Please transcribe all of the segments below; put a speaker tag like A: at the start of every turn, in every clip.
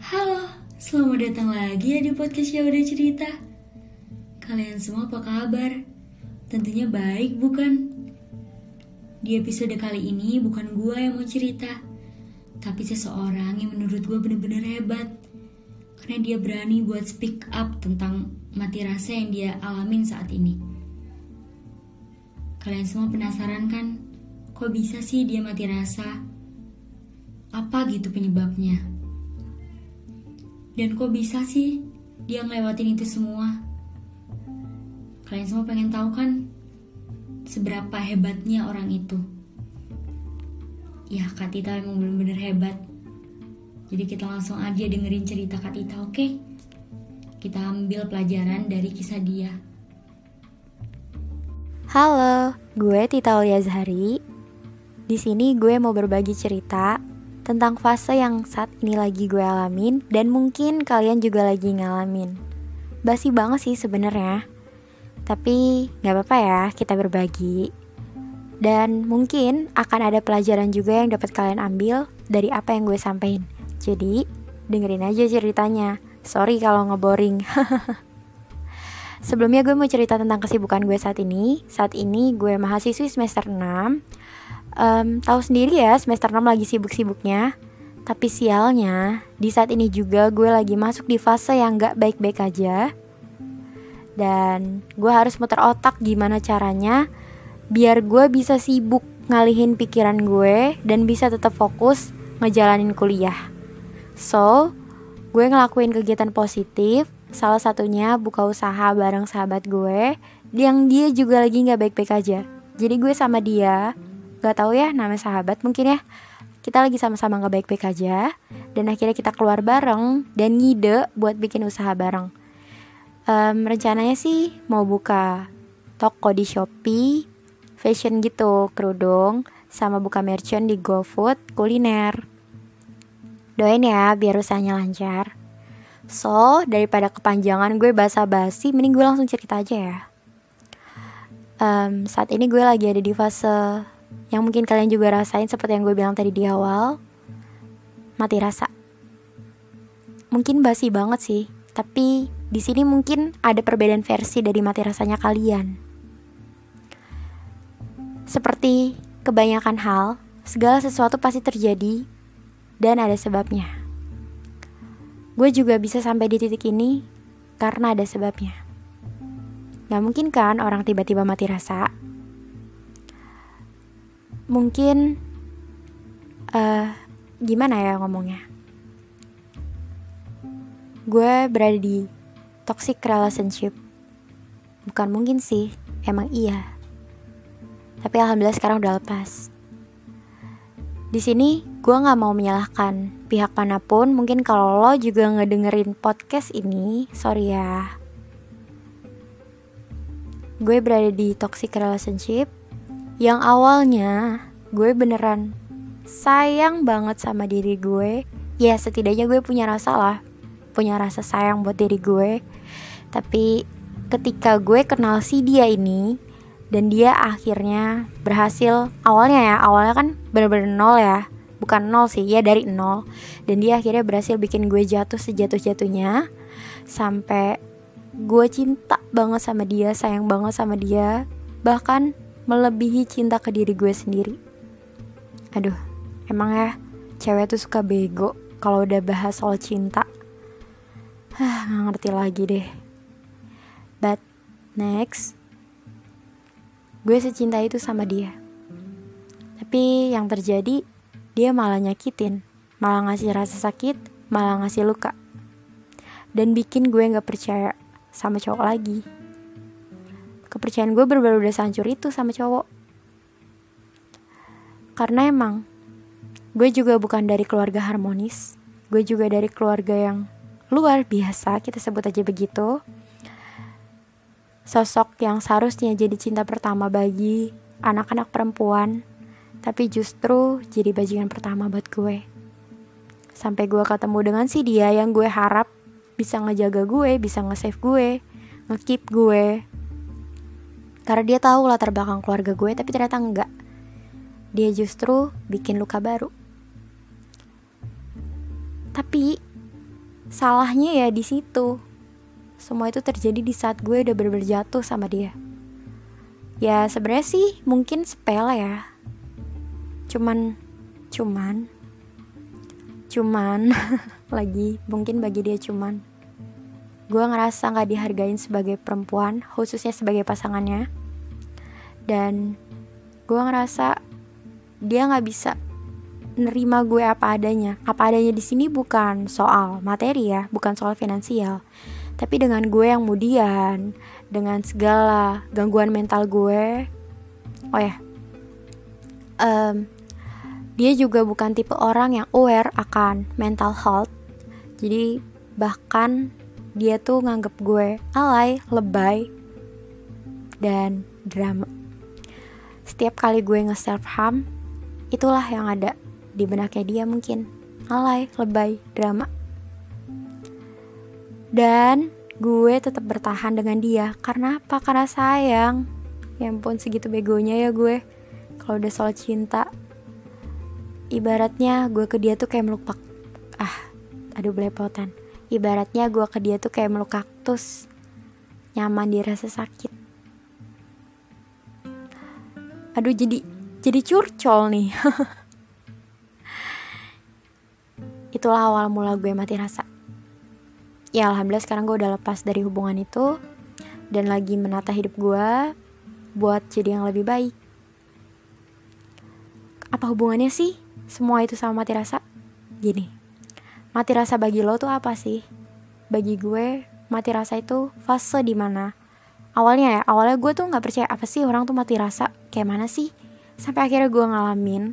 A: Halo, selamat datang lagi ya di podcast Ya Udah Cerita. Kalian semua apa kabar? Tentunya baik bukan? Di episode kali ini bukan gua yang mau cerita, tapi seseorang yang menurut gua bener-bener hebat. Karena dia berani buat speak up tentang mati rasa yang dia alamin saat ini. Kalian semua penasaran kan? Kok bisa sih dia mati rasa? Apa gitu penyebabnya? Dan kok bisa sih dia ngelewatin itu semua? Kalian semua pengen tahu kan seberapa hebatnya orang itu? Ya, Kak Tita emang bener-bener hebat. Jadi kita langsung aja dengerin cerita Kak Tita, oke? Kita ambil pelajaran dari kisah dia.
B: Halo, gue Tita Aulia Zahari. Di sini gue mau berbagi cerita tentang fase yang saat ini lagi gue alamin dan mungkin kalian juga lagi ngalamin. Basi banget sih sebenarnya. Tapi nggak apa-apa ya, kita berbagi. Dan mungkin akan ada pelajaran juga yang dapat kalian ambil dari apa yang gue sampaikan. Jadi, dengerin aja ceritanya. Sorry kalau ngeboring. Sebelumnya gue mau cerita tentang kesibukan gue saat ini. Saat ini gue mahasiswi semester 6. Um, tahu sendiri ya, semester 6 lagi sibuk-sibuknya. Tapi sialnya, di saat ini juga gue lagi masuk di fase yang gak baik-baik aja. Dan gue harus muter otak gimana caranya biar gue bisa sibuk ngalihin pikiran gue dan bisa tetap fokus ngejalanin kuliah. So, gue ngelakuin kegiatan positif Salah satunya buka usaha bareng sahabat gue yang dia juga lagi nggak baik-baik aja. Jadi gue sama dia, nggak tahu ya nama sahabat mungkin ya. Kita lagi sama-sama nggak baik-baik aja dan akhirnya kita keluar bareng dan ngide buat bikin usaha bareng. Um, rencananya sih mau buka toko di Shopee, fashion gitu, kerudung, sama buka merchant di GoFood, kuliner. Doain ya biar usahanya lancar. So, daripada kepanjangan gue basa-basi, mending gue langsung cerita aja ya. Um, saat ini gue lagi ada di fase yang mungkin kalian juga rasain seperti yang gue bilang tadi di awal, mati rasa. Mungkin basi banget sih, tapi di sini mungkin ada perbedaan versi dari mati rasanya kalian. Seperti kebanyakan hal, segala sesuatu pasti terjadi dan ada sebabnya. Gue juga bisa sampai di titik ini karena ada sebabnya. Gak mungkin kan orang tiba-tiba mati rasa. Mungkin, uh, gimana ya ngomongnya? Gue berada di toxic relationship. Bukan mungkin sih, emang iya. Tapi alhamdulillah sekarang udah lepas. Di sini gue nggak mau menyalahkan pihak mana pun. Mungkin kalau lo juga ngedengerin podcast ini, sorry ya. Gue berada di toxic relationship yang awalnya gue beneran sayang banget sama diri gue. Ya setidaknya gue punya rasa lah, punya rasa sayang buat diri gue. Tapi ketika gue kenal si dia ini, dan dia akhirnya berhasil awalnya ya awalnya kan bener-bener nol ya. Bukan nol sih ya dari nol. Dan dia akhirnya berhasil bikin gue jatuh sejatuh-jatuhnya. Sampai gue cinta banget sama dia sayang banget sama dia. Bahkan melebihi cinta ke diri gue sendiri aduh emang ya cewek tuh suka bego kalau udah bahas soal cinta Hah, gak ngerti lagi deh but next gue secinta itu sama dia. Tapi yang terjadi, dia malah nyakitin, malah ngasih rasa sakit, malah ngasih luka. Dan bikin gue gak percaya sama cowok lagi. Kepercayaan gue berbeda udah hancur itu sama cowok. Karena emang, gue juga bukan dari keluarga harmonis. Gue juga dari keluarga yang luar biasa, kita sebut aja begitu sosok yang seharusnya jadi cinta pertama bagi anak-anak perempuan, tapi justru jadi bajingan pertama buat gue. Sampai gue ketemu dengan si dia yang gue harap bisa ngejaga gue, bisa nge-save gue, nge-keep gue. Karena dia tahu latar belakang keluarga gue, tapi ternyata enggak. Dia justru bikin luka baru. Tapi salahnya ya di situ. Semua itu terjadi di saat gue udah bener-bener jatuh sama dia. Ya sebenarnya sih mungkin sepele ya. Cuman cuman cuman lagi mungkin bagi dia cuman. Gue ngerasa nggak dihargain sebagai perempuan khususnya sebagai pasangannya dan gue ngerasa dia nggak bisa nerima gue apa adanya apa adanya di sini bukan soal materi ya bukan soal finansial tapi dengan gue yang kemudian dengan segala gangguan mental gue oh ya um, dia juga bukan tipe orang yang aware akan mental health jadi bahkan dia tuh nganggep gue alay, lebay, dan drama. Setiap kali gue nge-self harm, itulah yang ada di benaknya dia mungkin. Alay, lebay, drama. Dan gue tetap bertahan dengan dia karena apa? Karena sayang. Ya ampun segitu begonya ya gue. Kalau udah soal cinta, ibaratnya gue ke dia tuh kayak meluk ah aduh belepotan ibaratnya gue ke dia tuh kayak meluk kaktus nyaman dirasa sakit aduh jadi jadi curcol nih. Itulah awal mula gue mati rasa. Ya alhamdulillah sekarang gue udah lepas dari hubungan itu dan lagi menata hidup gue buat jadi yang lebih baik. Apa hubungannya sih semua itu sama mati rasa? Gini, mati rasa bagi lo tuh apa sih? Bagi gue, mati rasa itu fase di mana awalnya ya, awalnya gue tuh nggak percaya apa sih orang tuh mati rasa, kayak mana sih? Sampai akhirnya gue ngalamin,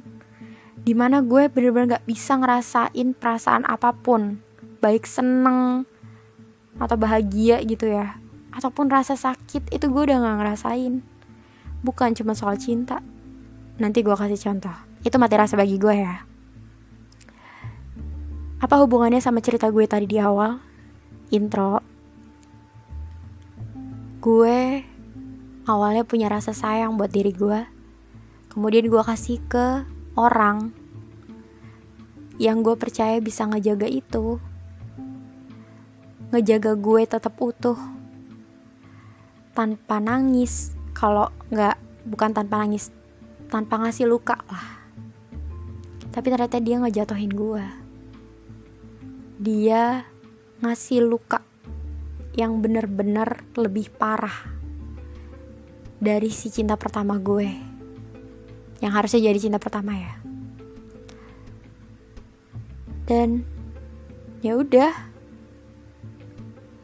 B: di mana gue bener-bener gak bisa ngerasain perasaan apa pun, baik seneng atau bahagia gitu ya, ataupun rasa sakit itu gue udah gak ngerasain. Bukan cuma soal cinta. Nanti gue kasih contoh. Itu mati rasa bagi gue ya. Apa hubungannya sama cerita gue tadi di awal? Intro. Gue awalnya punya rasa sayang buat diri gue. Kemudian gue kasih ke orang yang gue percaya bisa ngejaga itu. Ngejaga gue tetap utuh. Tanpa nangis. Kalau nggak bukan tanpa nangis, tanpa ngasih luka lah tapi ternyata dia ngejatuhin gue dia ngasih luka yang bener-bener lebih parah dari si cinta pertama gue. Yang harusnya jadi cinta pertama ya. Dan ya udah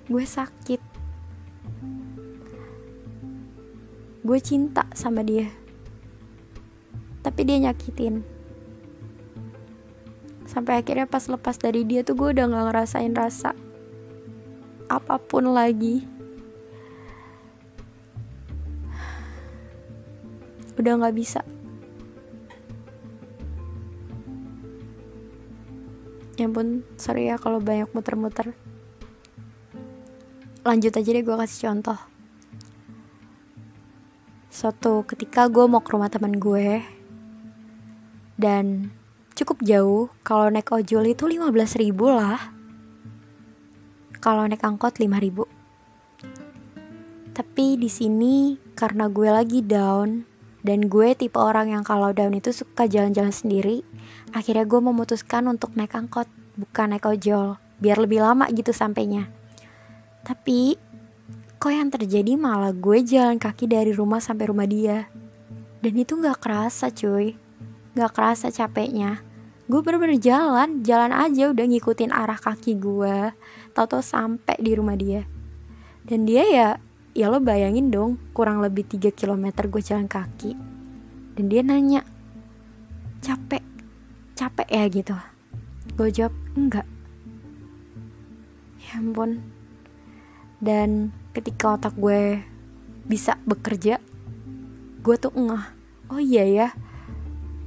B: gue sakit. Gue cinta sama dia. Tapi dia nyakitin. Sampai akhirnya pas lepas dari dia tuh gue udah gak ngerasain rasa apa pun lagi udah gak bisa. Ya ampun sorry ya kalau banyak muter-muter. Lanjut aja deh gue kasih contoh. Suatu ketika gue mau ke rumah teman gue dan cukup jauh kalau naik ojol itu 15 ribu lah. Kalau naik angkot 5 ribu. Tapi di sini karena gue lagi down dan gue tipe orang yang kalau down itu suka jalan-jalan sendiri. Akhirnya gue memutuskan untuk naik angkot bukan naik ojol. Biar lebih lama gitu sampainya. Tapi kok yang terjadi malah gue jalan kaki dari rumah sampai rumah dia. Dan itu gak kerasa cuy. Gak kerasa capeknya. Gue bener-bener jalan jalan aja udah ngikutin arah kaki gue. Tau-tau sampai di rumah dia. Dan dia ya ya lo bayangin dong kurang lebih 3 km gue jalan kaki. Dan dia nanya capek capek ya gitu? Gue jawab enggak. Ya ampun. Dan ketika otak gue bisa bekerja gue tuh ngeh oh iya ya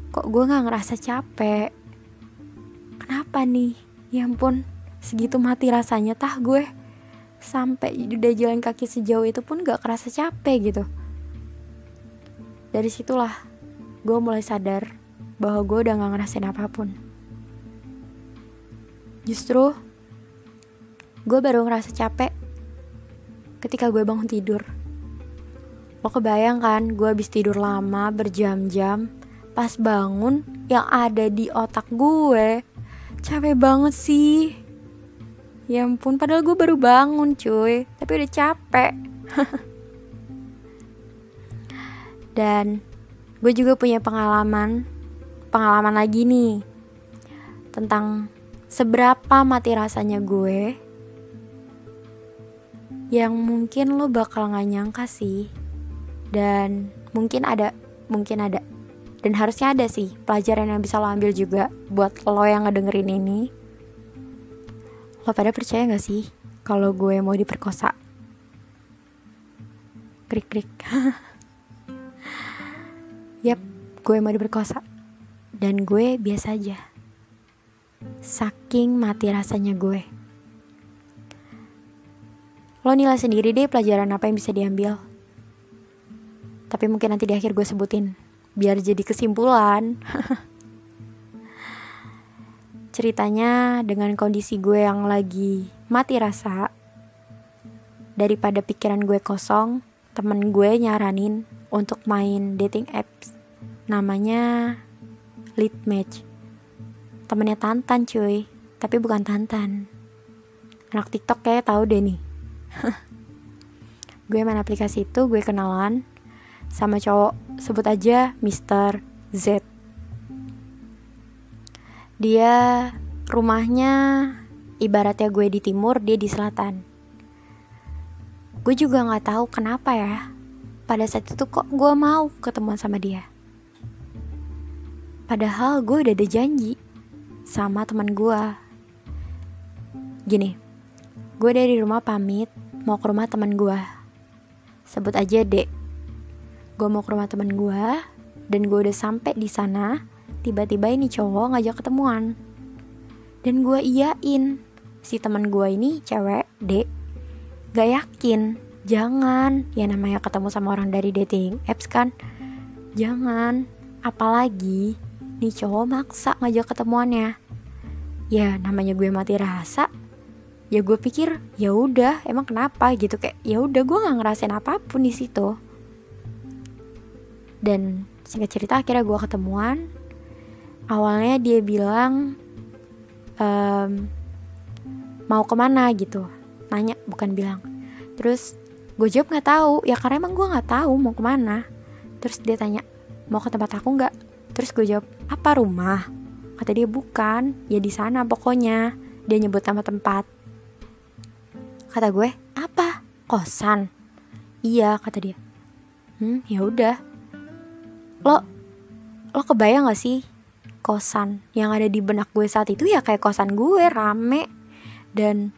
B: kok gue gak ngerasa capek? Kenapa nih? Ya ampun segitu mati rasanya tah gue sampai udah jalan kaki sejauh itu pun gak kerasa capek gitu dari situlah gue mulai sadar bahwa gue udah gak ngerasain apa pun justru gue baru ngerasa capek ketika gue bangun tidur. Lo kebayang kan, gue habis tidur lama berjam-jam, pas bangun yang ada di otak gue, capek banget sih. Ya ampun, padahal gue baru bangun cuy, tapi udah capek. Dan gue juga punya pengalaman, pengalaman lagi nih, tentang seberapa mati rasanya gue yang mungkin lo bakal gak nyangka sih. Dan mungkin ada mungkin ada. Dan harusnya ada sih pelajaran yang bisa lo ambil juga buat lo yang ngedengerin ini lo pada percaya gak sih kalau gue mau diperkosa krik krik yap gue mau diperkosa dan gue biasa aja saking mati rasanya gue Lo nilai sendiri deh pelajaran apa yang bisa diambil. Tapi mungkin nanti di akhir gue sebutin. Biar jadi kesimpulan. Ceritanya dengan kondisi gue yang lagi mati rasa. Daripada pikiran gue kosong, temen gue nyaranin untuk main dating apps. Namanya Lead Match. Temennya Tantan cuy, tapi bukan Tantan. Anak TikTok kayak tahu deh nih gue main aplikasi itu gue kenalan sama cowok sebut aja Mr. Z dia rumahnya ibaratnya gue di timur dia di selatan. Gue juga nggak tahu kenapa ya pada saat itu kok gue mau ketemuan sama dia. Padahal gue udah ada janji sama teman gue. Gini gue dari rumah pamit mau ke rumah teman gue. Sebut aja dek gue mau ke rumah teman gue dan gue udah sampai di sana tiba-tiba ini cowok ngajak ketemuan. Dan gue iyain si teman gue ini cewek dek gak yakin jangan. Ya namanya ketemu sama orang dari dating apps kan. Jangan apalagi nih cowok maksa ngajak ketemuannya. Ya namanya gue mati rasa ya gue pikir ya udah emang kenapa? Gitu kayak ya udah gue nggak ngerasain apa pun di situ. Dan singkat cerita akhirnya gue ketemuan awalnya dia bilang um, mau ke mana gitu nanya bukan bilang terus gue jawab nggak tahu ya karena emang gue nggak tahu mau ke mana terus dia tanya mau ke tempat aku nggak terus gue jawab apa rumah kata dia bukan ya di sana pokoknya dia nyebut nama tempat Kata gue, apa? Kosan? Iya, kata dia. Hmm, ya udah. Lo, lo kebayang gak sih kosan yang ada di benak gue saat itu ya kayak kosan gue rame. Dan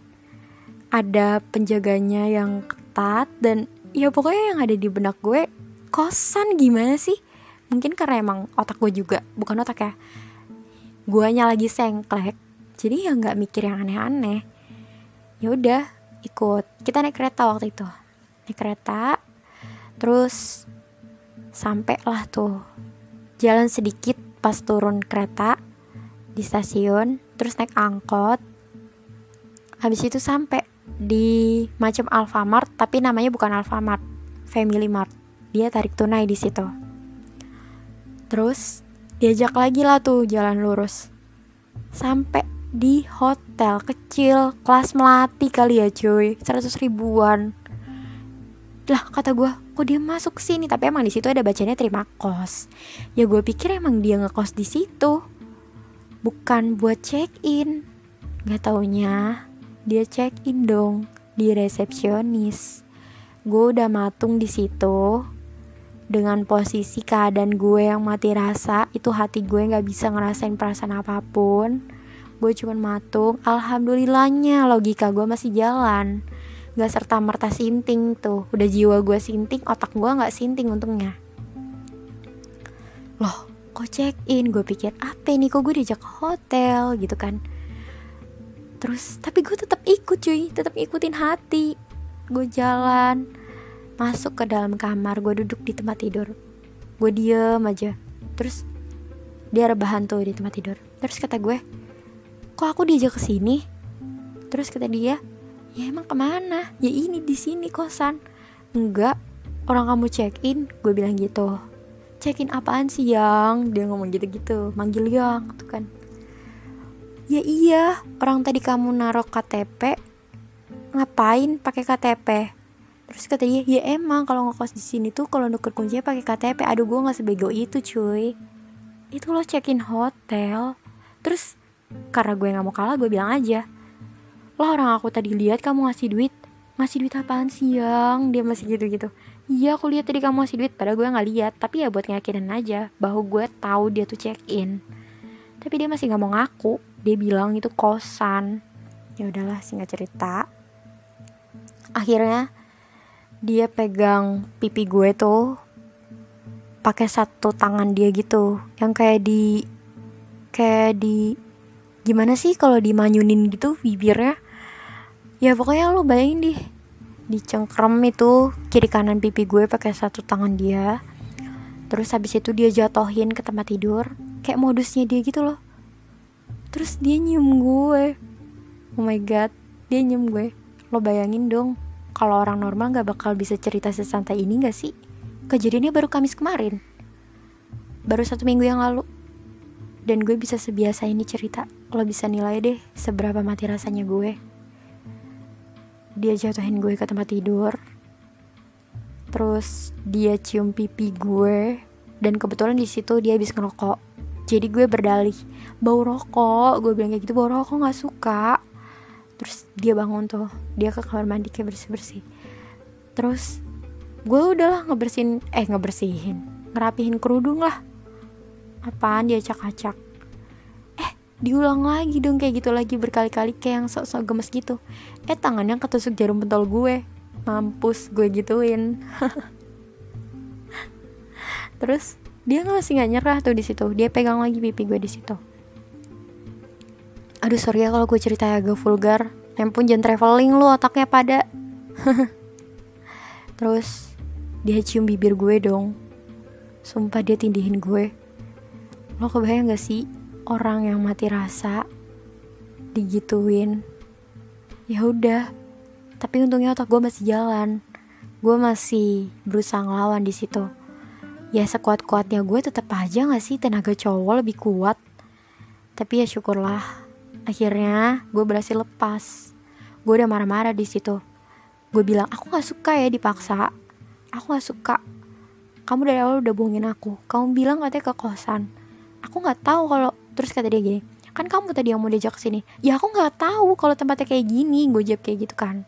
B: ada penjaganya yang ketat dan ya pokoknya yang ada di benak gue kosan gimana sih? Mungkin karena emang otak gue juga bukan otak ya. Guanya lagi sengklek jadi ya nggak mikir yang aneh-aneh. Ya udah ikut. Kita naik kereta waktu itu. Naik kereta terus sampai lah tuh. Jalan sedikit pas turun kereta di stasiun terus naik angkot. Habis itu sampai di macam Alfamart tapi namanya bukan Alfamart Family Mart. Dia tarik tunai di situ. Terus diajak lagi lah tuh jalan lurus. Sampai di hotel kecil kelas melati kali ya cuy. 100 ribuan lah kata gue kok dia masuk sini? Tapi emang di situ ada bacanya terima kos. Ya gue pikir emang dia ngekos di situ. Bukan buat check in nggak taunya dia check in dong di resepsionis. Gue udah matung di situ. Dengan posisi keadaan gue yang mati rasa itu hati gue nggak bisa ngerasain perasaan apa pun. Gue cuman matung. Alhamdulillahnya logika gue masih jalan gak serta merta sinting tuh. Udah jiwa gue sinting otak gue gak sinting untungnya. Loh kok check in gue pikir apa ini? Kok gue diajak ke hotel? Gitu kan. Terus tapi gue tetap ikut cuy. Tetap ikutin hati. Gue jalan masuk ke dalam kamar gue duduk di tempat tidur. Gue diem aja. Terus dia rebahan tuh di tempat tidur. Terus kata gue kok aku diajak ke sini? Terus kata dia ya emang ke mana? Ya ini di sini kosan. Enggak orang kamu check in gue bilang gitu. Check in apaan sih yang? Dia ngomong gitu gitu manggil yang tuh kan. Ya iya orang tadi kamu naruh KTP ngapain pakai KTP terus kata dia ya emang kalau ngekos di sini tuh kalau nuker kuncinya pakai KTP aduh gue nggak sebego itu cuy. Itu lo check in hotel. Terus karena gue nggak mau kalah gue bilang aja lah orang aku tadi lihat kamu ngasih duit. Ngasih duit apaan sih yang? Dia masih gitu gitu iya aku lihat tadi kamu ngasih duit padahal gue nggak lihat. Tapi ya buat ngakinin aja bahwa gue tahu dia tuh check in tapi dia masih nggak mau ngaku. Dia bilang itu kosan. Ya udahlah singkat cerita. Akhirnya dia pegang pipi gue tuh pakai satu tangan dia gitu. Yang kayak di kayak di gimana sih kalau dimanyunin gitu bibirnya ya pokoknya lo bayangin deh dicengkrem itu kiri kanan pipi gue pakai satu tangan dia terus habis itu dia jatohin ke tempat tidur kayak modusnya dia gitu loh terus dia nyium gue oh my god dia nyium gue lo bayangin dong kalau orang normal gak bakal bisa cerita sesantai ini gak sih? Kejadiannya baru Kamis kemarin. Baru satu minggu yang lalu. Dan gue bisa sebiasa ini cerita. Lo bisa nilai deh seberapa mati rasanya gue. Dia jatuhin gue ke tempat tidur. Terus dia cium pipi gue. Dan kebetulan di situ dia habis ngerokok. Jadi gue berdalih, bau rokok. Gue bilang kayak gitu, bau rokok gak suka terus dia bangun tuh dia ke kamar mandi kayak bersih bersih terus gue udahlah ngebersihin eh ngebersihin ngerapihin kerudung lah apaan dia acak-acak diulang lagi dong kayak gitu lagi berkali-kali kayak yang sok-sok gemes gitu. Eh tangannya ketusuk jarum pentol gue. Mampus gue gituin. Terus dia masih nggak nyerah tuh di situ. Dia pegang lagi pipi gue di situ. Aduh sorry ya kalau gue cerita agak vulgar. Yang pun jangan traveling lu otaknya pada. Terus dia cium bibir gue dong. Sumpah dia tindihin gue. Lo kebayang gak sih Orang yang mati rasa Digituin. Ya udah Tapi untungnya otak gue masih jalan. Gue masih berusaha ngelawan di situ. Ya sekuat-kuatnya gue tetap aja gak sih? Tenaga cowok lebih kuat. Tapi ya syukurlah akhirnya gue berhasil lepas. Gue udah marah-marah di situ. Gue bilang aku nggak suka ya dipaksa. Aku nggak suka. Kamu dari awal udah bohongin aku. Kamu bilang katanya ke kosan. Aku nggak tahu kalau terus kata dia gini kan kamu tadi yang mau diajak ke sini. Ya aku nggak tahu kalau tempatnya kayak gini gue jawab kayak gitu kan.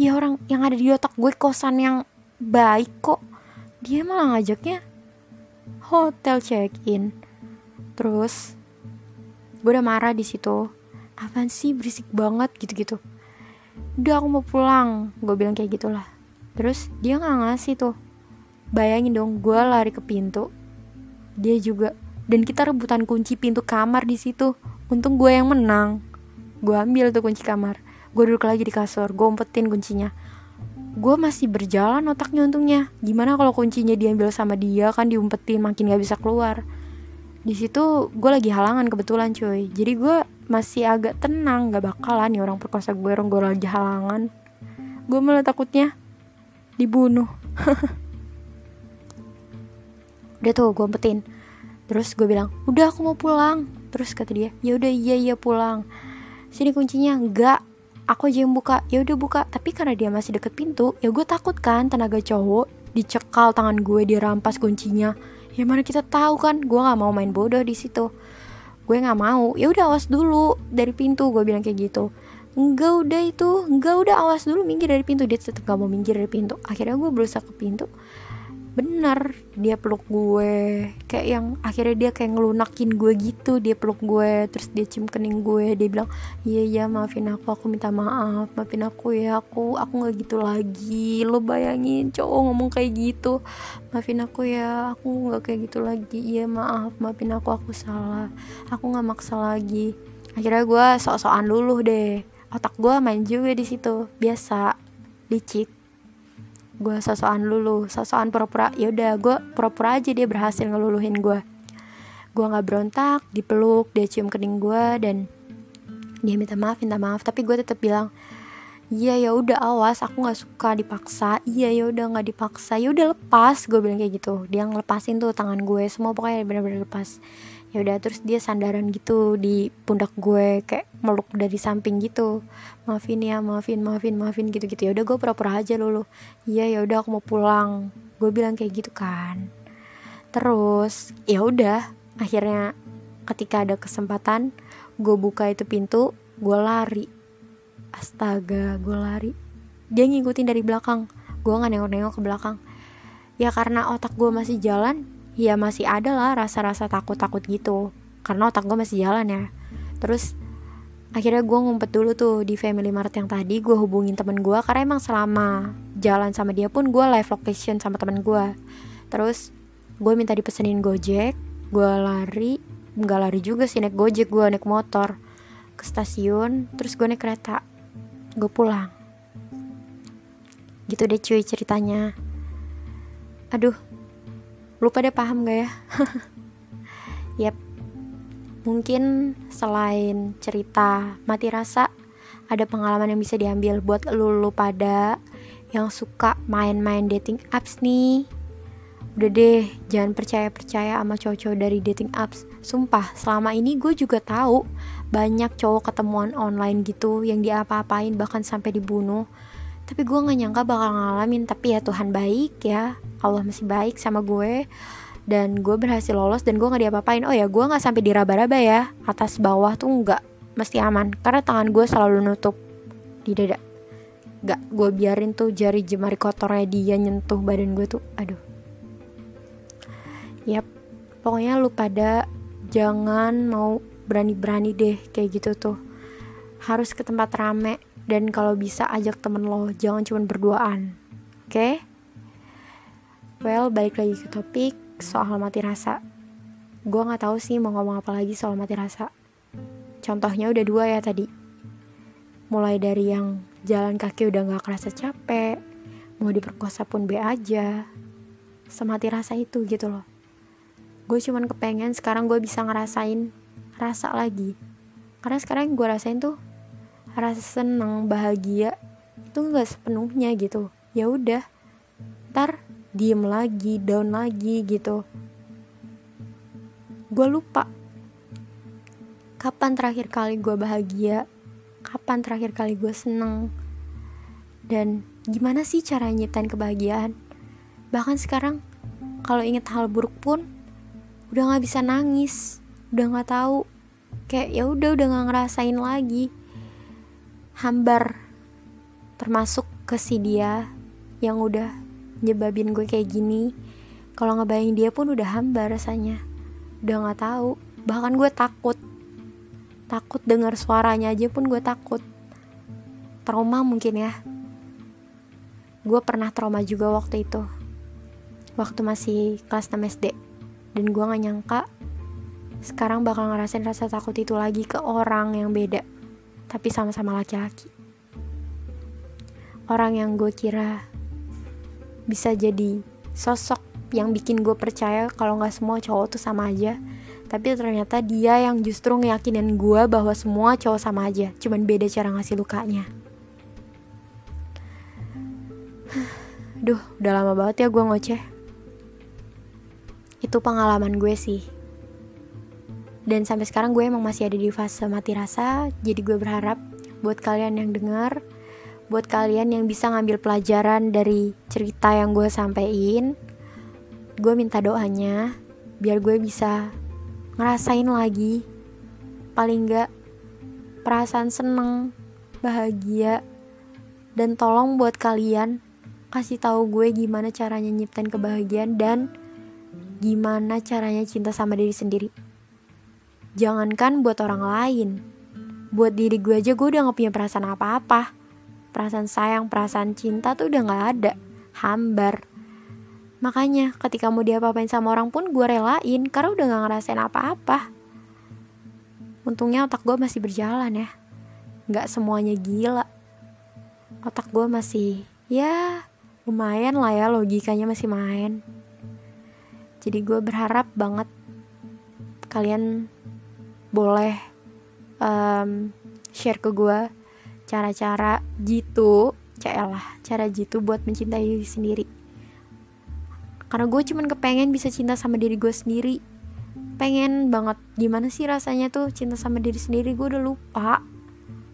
B: Ya orang yang ada di otak gue kosan yang baik kok. Dia malah ngajaknya hotel check in terus gue udah marah di situ. Apaan sih berisik banget gitu-gitu. Udah aku mau pulang gue bilang kayak gitulah. Terus dia nggak ngasih tuh. Bayangin dong gue lari ke pintu. Dia juga dan kita rebutan kunci pintu kamar di situ. Untung gue yang menang. Gue ambil tuh kunci kamar. Gue duduk lagi di kasur. Gue umpetin kuncinya. Gue masih berjalan otaknya untungnya. Gimana kalau kuncinya diambil sama dia? Kan diumpetin makin gak bisa keluar. Di situ gue lagi halangan kebetulan cuy. Jadi gue masih agak tenang. Gak bakalan nih orang perkosa gue orang gue lagi halangan. Gue malah takutnya dibunuh. Udah tuh gue umpetin terus gue bilang udah aku mau pulang. Terus kata dia ya udah iya iya pulang. Sini kuncinya enggak aku aja yang buka. Ya udah buka. Tapi karena dia masih deket pintu ya gue takut kan tenaga cowok dicekal tangan gue dirampas kuncinya. Ya mana kita tahu kan gue nggak mau main bodoh di situ. Gue nggak mau. Ya udah awas dulu dari pintu gue bilang kayak gitu. Enggak udah itu. Enggak udah awas dulu minggir dari pintu. Dia tetap gak mau minggir dari pintu. Akhirnya gue berusaha ke pintu bener dia peluk gue. Kayak yang akhirnya dia kayak ngelunakin gue gitu. Dia peluk gue terus dia cium kening gue. Dia bilang iya iya maafin aku aku minta maaf. Maafin aku ya aku aku nggak gitu lagi. Lo bayangin cowok ngomong kayak gitu. Maafin aku ya aku nggak kayak gitu lagi. Iya maaf maafin aku aku salah. Aku nggak maksa lagi. Akhirnya gue sok-sokan dulu deh. Otak gue main juga di situ. Biasa licik gue sosokan lulu sosokan pura-pura ya udah gue pura-pura aja dia berhasil ngeluluhin gue gue nggak berontak dipeluk dia cium kening gue dan dia minta maaf minta maaf. Tapi gue tetap bilang iya ya udah awas aku nggak suka dipaksa. Iya ya udah nggak dipaksa. Ya udah lepas gue bilang kayak gitu. Dia ngelepasin tuh tangan gue semua pokoknya bener-bener lepas ya udah terus dia sandaran gitu di pundak gue kayak meluk dari samping gitu. Maafin ya maafin maafin maafin gitu gitu ya udah gue pura-pura aja lulu iya ya udah aku mau pulang. Gue bilang kayak gitu kan. Terus ya udah akhirnya ketika ada kesempatan gue buka itu pintu gue lari. Astaga gue lari. Dia ngikutin dari belakang. Gue nggak nengok-nengok ke belakang. Ya karena otak gue masih jalan ya masih ada lah rasa-rasa takut-takut gitu. Karena otak gue masih jalan ya. Terus akhirnya gue ngumpet dulu tuh di Family Mart yang tadi. Gue hubungin temen gue karena emang selama jalan sama dia pun gue live location sama temen gue terus gue minta dipesenin gojek gue lari. Nggak lari juga sih naik gojek gue naik motor. Ke stasiun terus gue naik kereta. Gue pulang. Gitu deh cuy ceritanya. Aduh lu pada paham gak ya? Yep mungkin selain cerita mati rasa ada pengalaman yang bisa diambil buat lu, lu pada yang suka main-main dating apps nih. Udah deh jangan percaya-percaya sama cowok-cowok dari dating apps. Sumpah selama ini gue juga tahu banyak cowok ketemuan online gitu yang diapa-apain bahkan sampai dibunuh tapi gue gak nyangka bakal ngalamin. Tapi ya Tuhan baik ya. Allah masih baik sama gue. Dan gue berhasil lolos dan gue gak diapa-apain. Oh ya gue gak sampai diraba-raba ya. Atas bawah tuh nggak mesti aman. Karena tangan gue selalu nutup di dada. Gak gue biarin tuh jari jemari kotornya dia nyentuh badan gue tuh. Aduh. Yap. Pokoknya lu pada jangan mau berani-berani deh kayak gitu tuh. Harus ke tempat rame dan kalau bisa ajak temen lo jangan cuma berduaan oke? Okay? well balik lagi ke topik soal mati rasa. Gue nggak tahu sih mau ngomong apa lagi soal mati rasa. Contohnya udah dua ya tadi. Mulai dari yang jalan kaki udah nggak kerasa capek mau diperkosa pun be aja. Semati rasa itu gitu loh. Gue cuman kepengen sekarang gue bisa ngerasain rasa lagi. Karena sekarang yang gue rasain tuh rasa senang bahagia itu nggak sepenuhnya gitu. Ya udah ntar diem lagi down lagi gitu. Gue lupa kapan terakhir kali gue bahagia kapan terakhir kali gue seneng dan gimana sih cara nyiptain kebahagiaan? Bahkan sekarang kalau inget hal buruk pun udah nggak bisa nangis udah nggak tahu kayak ya udah udah nggak ngerasain lagi hambar. Termasuk ke si dia yang udah nyebabin gue kayak gini. Kalau ngebayang dia pun udah hambar rasanya. Udah nggak tahu. Bahkan gue takut. Takut dengar suaranya aja pun gue takut. Trauma mungkin ya. Gue pernah trauma juga waktu itu. Waktu masih kelas 6 SD dan gue gak nyangka sekarang bakal ngerasain rasa takut itu lagi ke orang yang beda tapi sama-sama laki-laki. Orang yang gue kira bisa jadi sosok yang bikin gue percaya kalau nggak semua cowok tuh sama aja, tapi ternyata dia yang justru ngeyakinin gue bahwa semua cowok sama aja, cuman beda cara ngasih lukanya. Duh, udah lama banget ya gue ngoceh. Itu pengalaman gue sih dan sampai sekarang gue emang masih ada di fase mati rasa. Jadi gue berharap buat kalian yang dengar buat kalian yang bisa ngambil pelajaran dari cerita yang gue sampein gue minta doanya biar gue bisa ngerasain lagi. Paling gak perasaan seneng bahagia dan tolong buat kalian kasih tahu gue gimana caranya nyiptain kebahagiaan dan gimana caranya cinta sama diri sendiri Jangankan buat orang lain, buat diri gue aja gue udah gak punya perasaan apa-apa. Perasaan sayang, perasaan cinta tuh udah gak ada, hambar. Makanya ketika mau diapa-apain sama orang pun gue relain karena udah gak ngerasain apa-apa. Untungnya otak gue masih berjalan ya. Gak semuanya gila. Otak gue masih, ya lumayan lah ya logikanya masih main. Jadi gue berharap banget kalian boleh um, share ke gue cara-cara jitu lah cara jitu buat mencintai diri sendiri. Karena gue cuman kepengen bisa cinta sama diri gue sendiri. Pengen banget. Gimana sih rasanya tuh cinta sama diri sendiri? Gue udah lupa.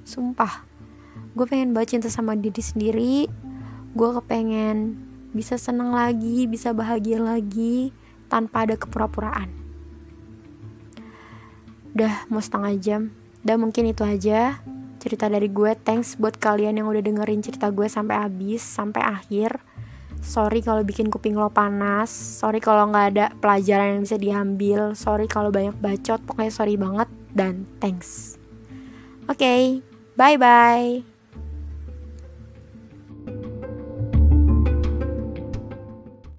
B: Sumpah. Gue pengen banget cinta sama diri sendiri. Gue kepengen bisa seneng lagi bisa bahagia lagi tanpa ada kepura-puraan udah mau setengah jam. Udah mungkin itu aja cerita dari gue. Thanks buat kalian yang udah dengerin cerita gue sampai habis sampai akhir. Sorry kalau bikin kuping lo panas. Sorry kalau nggak ada pelajaran yang bisa diambil. Sorry kalau banyak bacot. Pokoknya sorry banget dan thanks. Oke okay, bye bye